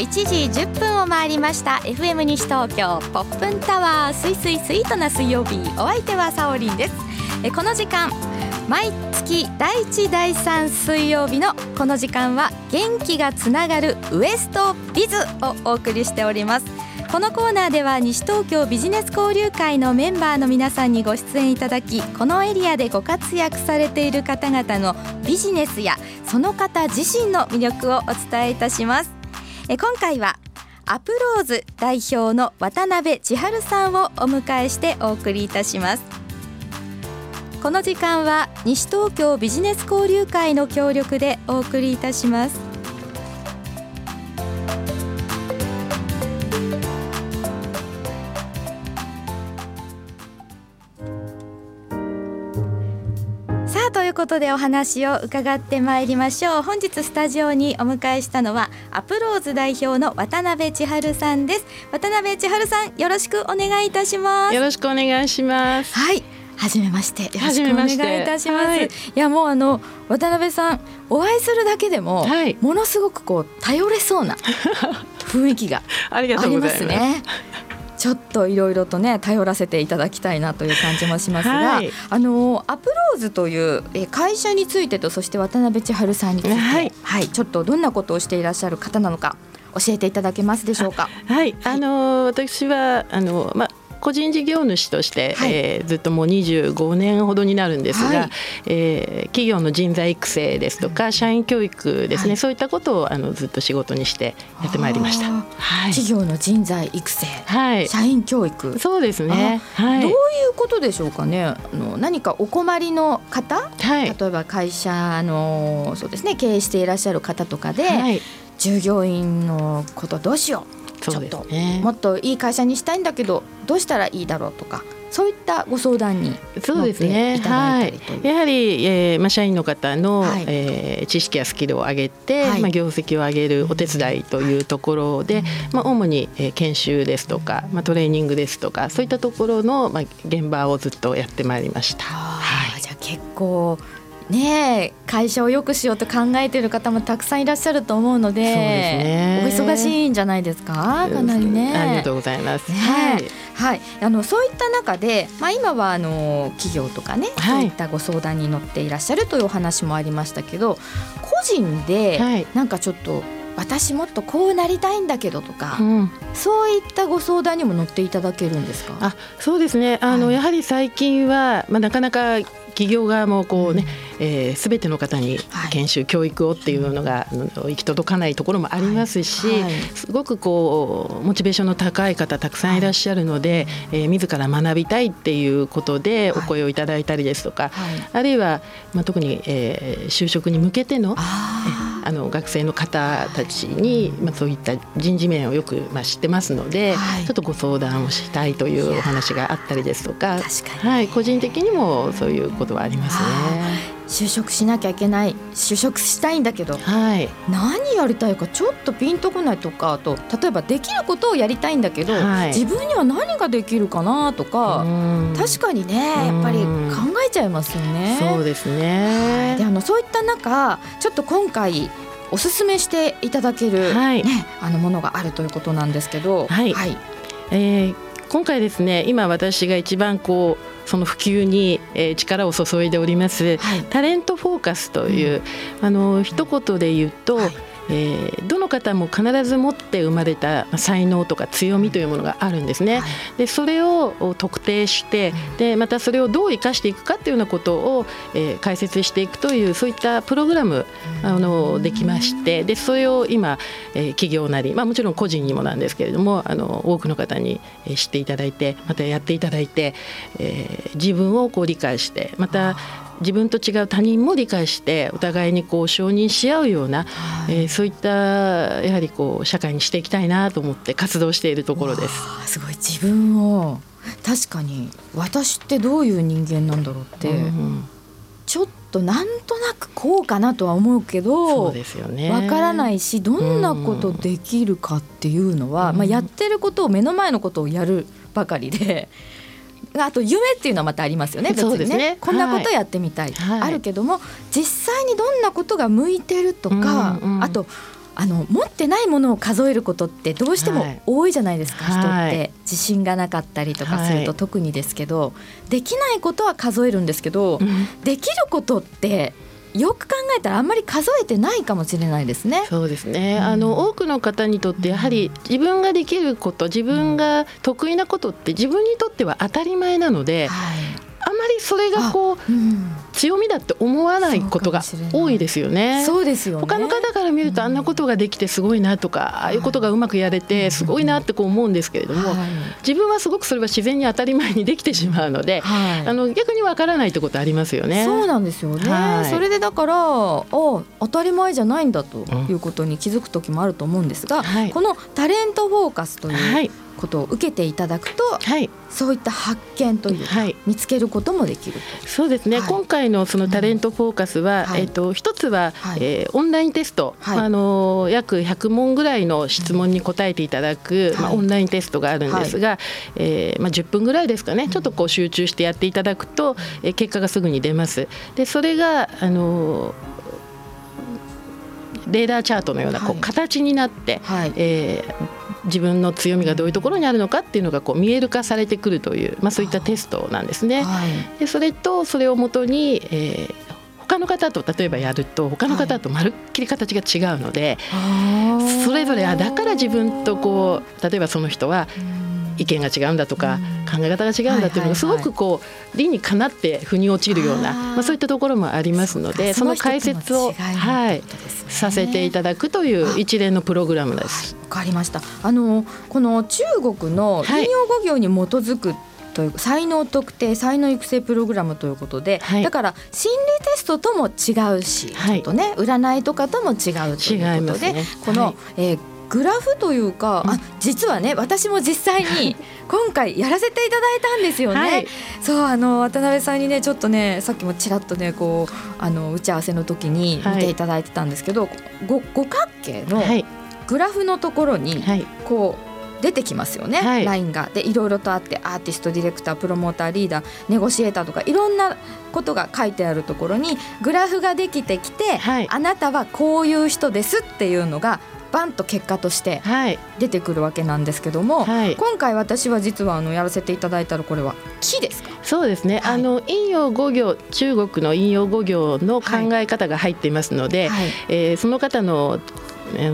1時10分を回りました。FM 西東京ポップンタワーすいすいスイートな水曜日。お相手はサオリンです。えこの時間毎月第1第3水曜日のこの時間は元気がつながるウエストビズをお送りしております。このコーナーでは西東京ビジネス交流会のメンバーの皆さんにご出演いただきこのエリアでご活躍されている方々のビジネスやその方自身の魅力をお伝えいたします。え今回はアプローズ代表の渡辺千春さんをお迎えしてお送りいたします。この時間は西東京ビジネス交流会の協力でお送りいたします。いうことでお話を伺ってまいりましょう。本日スタジオにお迎えしたのはアプローズ代表の渡辺千春さんです。渡辺千春さんよろしくお願いいたします。よろしくお願いします。はい。はじめましてよろしくお願いいたします、はいい、やもうあの渡辺さんお会いするだけでも、はい。ものすごくこう頼れそうな雰囲気が ありまとうございます。すね。ちょっといろいろとね頼らせていただきたいなという感じもしますが、はい。あのアプローズというえ会社についてとそして渡辺千春さんについて、はい。はい、ちょっとどんなことをしていらっしゃる方なのか教えていただけますでしょうか？はい、あの私はあのまあ個人事業主として、はい。えーずっともう25年ほどになるんですが、はい。えー企業の人材育成ですとか、社員教育ですね、はい。そういったことをあのずっと仕事にしてやってまいりました。はい、企業の人材育成、はい、社員教育、そうですね。はい、どういうことでしょうかね。あの何かお困りの方、はい、例えば会社のそうですね経営していらっしゃる方とかで、はい、従業員のことどうしよう？そうですね。もっといい会社にしたいんだけどどうしたらいいだろうとかそういったご相談にそうですね。はいいたりという。い。やはり、えーまあ社員の方の、はいえー知識やスキルを上げて、はいまあ業績を上げるお手伝いというところで、まあ主に、えー研修ですとか、まあトレーニングですとか、そういったところのまあ現場をずっとやってまいりました。はい。じゃあ結構ねえ会社を良くしようと考えている方もたくさんいらっしゃると思うのでねお忙しいんじゃないですか？かなりね。ありがとうございます。ねはい。はい、あのそういった中で、まあ、今はあの企業とかね、はいそういったご相談に乗っていらっしゃるというお話もありましたけど個人ではい。なんかちょっと私もっとこうなりたいんだけどとか、うん。そういったご相談にも乗っていただけるんですか？あ、そうですね。あの、はいやはり最近はまあなかなか企業側もこうね、えー、全ての方にはい研修、教育をっていうのが行き届かないところもありますし、はい。はい。すごくこうモチベーションの高い方たくさんいらっしゃるので、えー自ら学びたいっていうことではい。お声をいただいたりですとか、はい、あるいは、まあ、特に、えー就職に向けてのああの学生の方たちに、まあ、そういった人事面をよく、まあ、知ってますので、はい。ちょっとご相談をしたいというお話があったりですとかはい、個人的にもそういうことはありますね。就職しなきゃいけない就職したいんだけどはい、何やりたいかちょっとピンとこないとかあと例えばできることをやりたいんだけど、はい。自分には何ができるかなとか、うん。確かにねやっぱり考えちゃいますよね。そうですね。であのそういった中ちょっと今回おすすめしていただける、はい。ね、あのものがあるということなんですけど、はい。はい、えー今回ですね今私が一番こうその普及に、えー力を注いでおりますはい。タレントフォーカスという、あの一言で言うと、はいえーどの方も必ず持って生まれたまあ才能とか強みというものがあるんですね。はい。でそれをお特定してでまたそれをどう生かしていくかっていうようなことを、えー解説していくというそういったプログラムあのできましてでそれを今、えー企業なり、まあ、もちろん個人にもなんですけれどもあの多くの方にえー知っていただいてまたやっていただいて、えー自分をこう理解してまた自分と違う他人も理解してお互いにこう承認し合うような、えーそういったやはりこう社会にしていきたいなと思って活動しているところです。すごい自分を確かに私ってどういう人間なんだろうって、うんちょっとなんとなくこうかなとは思うけそどうですよね。わからないしどんなことできるかっていうのは、うんまあ、やってることを目の前のことをやるばかりで。あと夢っていうのはまたありますよね別にね。ねこんなことやってみたい、はい。あるけども実際にどんなことが向いてるとか、うんうん。あとあの持ってないものを数えることってどうしても多いじゃないですか、はい、人って。自信がなかったりとかすると特にですけど、はい、できないことは数えるんですけど、うん、できることってよく考えたらあんまり数えてないかもしれないですね。そうですね。うん、あの多くの方にとってやはり自分ができること、自分が得意なことって自分にとっては当たり前なので、はい、あまりそれがこう、うん、強みだって思わないことが多いですよね。そうですよ、ね、他の方から見るとあんなことができてすごいなとか、ああいうことがうまくやれてすごいなってこう思うんですけれども、自分はすごくそれは自然に当たり前にできてしまうので、あの逆にわからないってことありますよね。そうなんですよね。それでだからあ当たり前じゃないんだということに気づく時もあると思うんですが、このタレントフォーカスという、ことを受けていただくと、はい、そういった発見というか、はい、見つけることもできるそうですね、はい、今回のそのタレントフォーカスは、うん、えーと、一つは、はい、えー、オンラインテスト、あの約100問ぐらいの質問に答えていただく、まあ、オンラインテストがあるんですが、はい、えー、まあ、10分ぐらいですかね。ちょっとこう集中してやっていただくと、えー、結果がすぐに出ます。でそれがあのレーダーチャートのようなこう形になって、はい、えー自分の強みがどういうところにあるのかっていうのがこう見える化されてくるという、まあ、そういったテストなんですね。はい、でそれとそれをもとに、えー、他の方と例えばやると他の方とまるっきり形が違うので、はい、それぞれあだから自分とこう例えばその人は意見が違うんだとか、考え方が違うんだっていうのがすごくこう理にかなって腑に落ちるようなまあ、そういったところもありますのでその解説を、はい、させていただくという一連のプログラムです。わかりました。あのこの中国の引用語行に基づく、という才能特定才能育成プログラムということで、はい、だから心理テストとも違うし、はい、ちょっとね占いとかとも違うということで、ね、この、はい、えーグラフというか、あ実はね私も実際に今回やらせていただいたんですよね。はい、そうあの渡辺さんにねちょっとねさっきもちらっとねこうあの打ち合わせの時に見ていただいてたんですけど、はい、五角形のグラフのところにこう、出てきますよね、はい、ラインが。でいろいろとあってアーティストディレクタープロモーターリーダーネゴシエーターとかいろんなことが書いてあるところにグラフができてきて、はい、あなたはこういう人ですっていうのがバンと結果として出てくるわけなんですけども、はい、今回私は実はあのやらせていただいたらこれは木ですか？そうですね、はい、あの引用語行中国の引用語行の考え方が入っていますので、はい、えー、その方の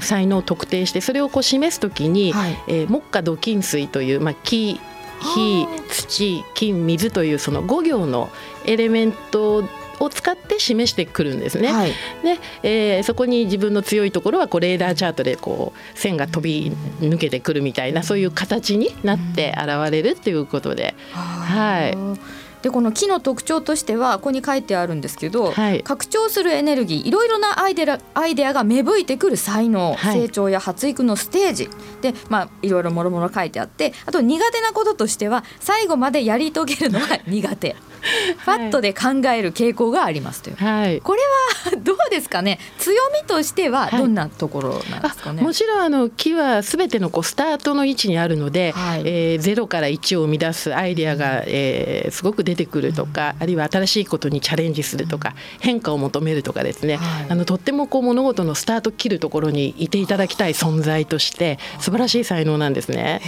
才能を特定してそれをこう示すときに、はい、えー、木下土金水という、まあ、木火土金水というその5行のエレメントを使って示してくるんですね。はい、で、えー、そこに自分の強いところはこうレーダーチャートでこう線が飛び抜けてくるみたいなそういう形になって現れるっていうことで。はい。でこの木の特徴としてはここに書いてあるんですけど、はい、拡張するエネルギーいろいろなアイデアアイデアが芽吹いてくる才能、はい、成長や発育のステージで、まあ、いろいろもろもろ書いてあってあと苦手なこととしては最後までやり遂げるのが苦手。ファットで考える傾向がありますという、はい、これはどうですかね？強みとしてはどんなところなんですかね、はい、もちろんあの木はすべてのこうスタートの位置にあるので、はい、えー、ゼロから1を生み出すアイデアが、えー、すごく出てくるとか、うん、あるいは新しいことにチャレンジするとか、うん、変化を求めるとかですね、はい、あのとってもこう物事のスタート切るところにいていただきたい存在として素晴らしい才能なんですね。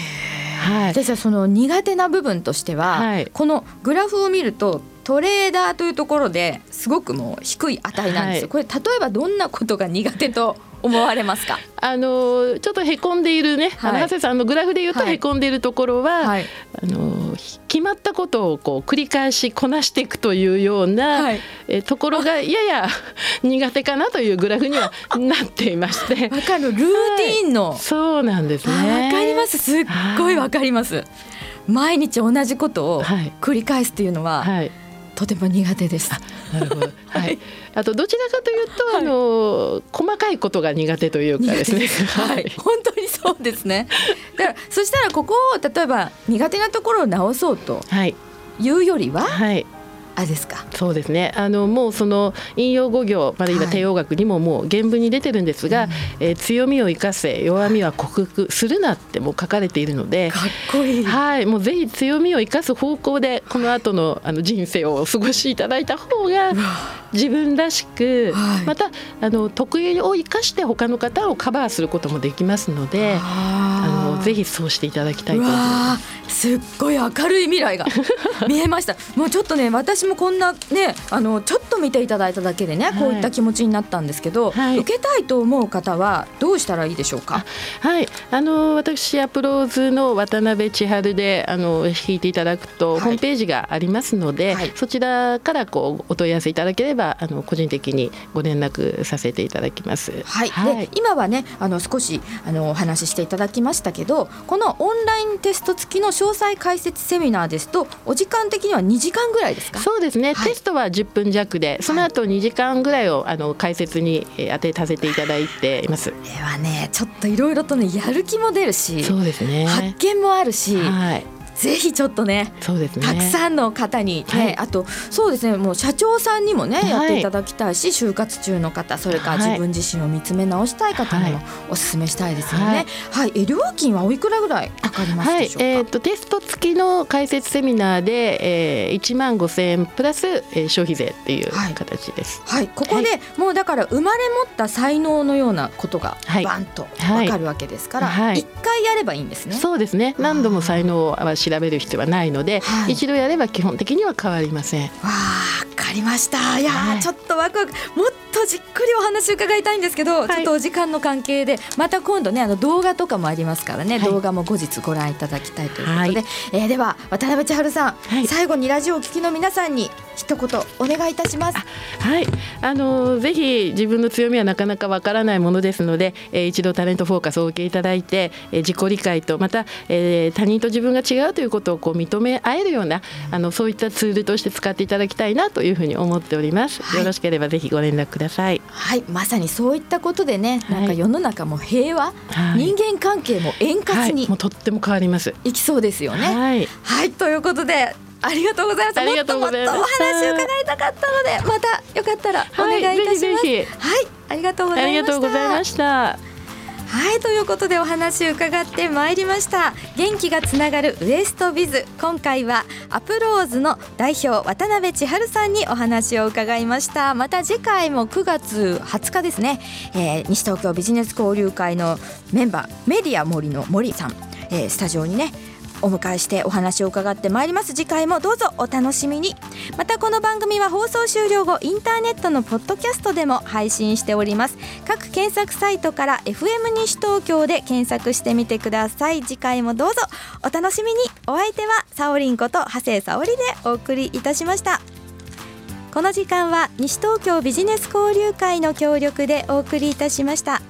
はい、じゃあその苦手な部分としては、はい、このグラフを見るとトレーダーというところですごくもう低い値なんです。よ、はい、これ例えばどんなことが苦手と思われますか？あのちょっとへこんでいるね、はい、長谷さんのグラフで言うとへこんでいるところは、はい、あの決まったことをこう繰り返しこなしていくというような、はい、えところが やや 苦手かなというグラフにはなっていまして。わかる。ルーティンの、はい、そうなんですね。わかります。すっごいわかります。毎日同じことを繰り返すっていうのは、はいとても苦手です。なるほど。はい。あとどちらかというと、はい、あの細かいことが苦手というかですね。はい。本当にそうですね。だからそしたらここを例えば苦手なところを直そうというよりは、はい、あですか。そうですね。あのもうその引用語行あるいは帝王学にももう原文に出てるんですが、はい、えー、強みを生かせ弱みは克服するなっても書かれているのでかっこいい、はい、もうぜひ強みを生かす方向でこの後のあの人生をお過ごしいただいた方が自分らしく、はい。またあの得意を生かして他の方をカバーすることもできますのであのぜひそうしていただきたいうと思います。すっごい明るい未来が 見えました。もうちょっとね私もこんなねあのちょっと見ていただいただけでね、い。こういった気持ちになったんですけど、はい。受けたいと思う方はどうしたらいいでしょうか？はい、あの私アプローズの渡辺千春であの引いていただくと、はい。ホームページがありますので、はい。そちらからこうお問い合わせいただければあの個人的にご連絡させていただきます。はい、で今はねあの少しあのお話ししていただきましたけどこのオンラインテスト付きの詳細解説セミナーですとお時間的には2時間ぐらいですか？そうですね、はい。テストは10分弱でその後2時間ぐらいをあの解説にえー当てさせていただいています。これはねちょっといろいろとねやる気も出るしそうですね。発見もあるし、はい、ぜひちょっとねそうですね。たくさんの方に、ねはい。あとそうですねもう社長さんにもね、はい。やっていただきたいし就活中の方それからはい。自分自身を見つめ直したい方にもはい。お勧めしたいですよね。はい、え料金はおいくらぐらいかかりますはいでしょうか？、えー、とテスト付きの解説セミナーで、えー、1万5千円プラス、えー、消費税っていうはい。形です。はい、ここで、もうだから生まれ持った才能のようなことがはい。バンとはい。わかるわけですから、はい。一回やればいいんですね。そうですね。何度も才能は調べる必要はないので、はい一度やれば基本的には変わりません。わかりました。いやー、はいちょっとワクワク、もっとじっくりお話伺いたいんですけど、い。ちょっとお時間の関係で、また今度ね、あの動画とかもありますからね、はい。動画も後日ご覧いただきたいということで、はい。えーでは渡辺千春さん、はい。最後にラジオをお聞きの皆さんに一言お願いいたします。はい、あのぜひ自分の強みはなかなかわからないものですので、えー一度タレントフォーカスをお受けいただいて、えー自己理解とまた、えー他人と自分が違うということをこう認め合えるようなあのそういったツールとして使っていただきたいなというふうに思っております。はい。よろしければぜひご連絡ください。はい、まさにそういったことでね、はいなんか世の中も平和、はい人間関係も円滑はい、にもうとっても変わります。いきそうですよね。はい、はい、ということで。ありがとうございます。もっともっとお話伺いたかったので、またよかったらお願いいたします。はいぜひぜはい、ありがとうございました。ありがとうございました。はい、ということでお話伺ってまいりました。元気がつながるウエストビズ。今回はアプローズの代表渡辺千春さんにお話を伺いました。また次回も9月20日ですね。えー西東京ビジネス交流会のメンバーメディア森の森さん、えースタジオにね。お迎えしてお話を伺ってまいります。次回もどうぞお楽しみに。またこの番組は放送終了後インターネットのポッドキャストでも配信しております。各検索サイトから FM 西東京で検索してみてください。次回もどうぞお楽しみに。お相手はサオリンこと長谷沙織でお送りいたしました。この時間は西東京ビジネス交流会の協力でお送りいたしました。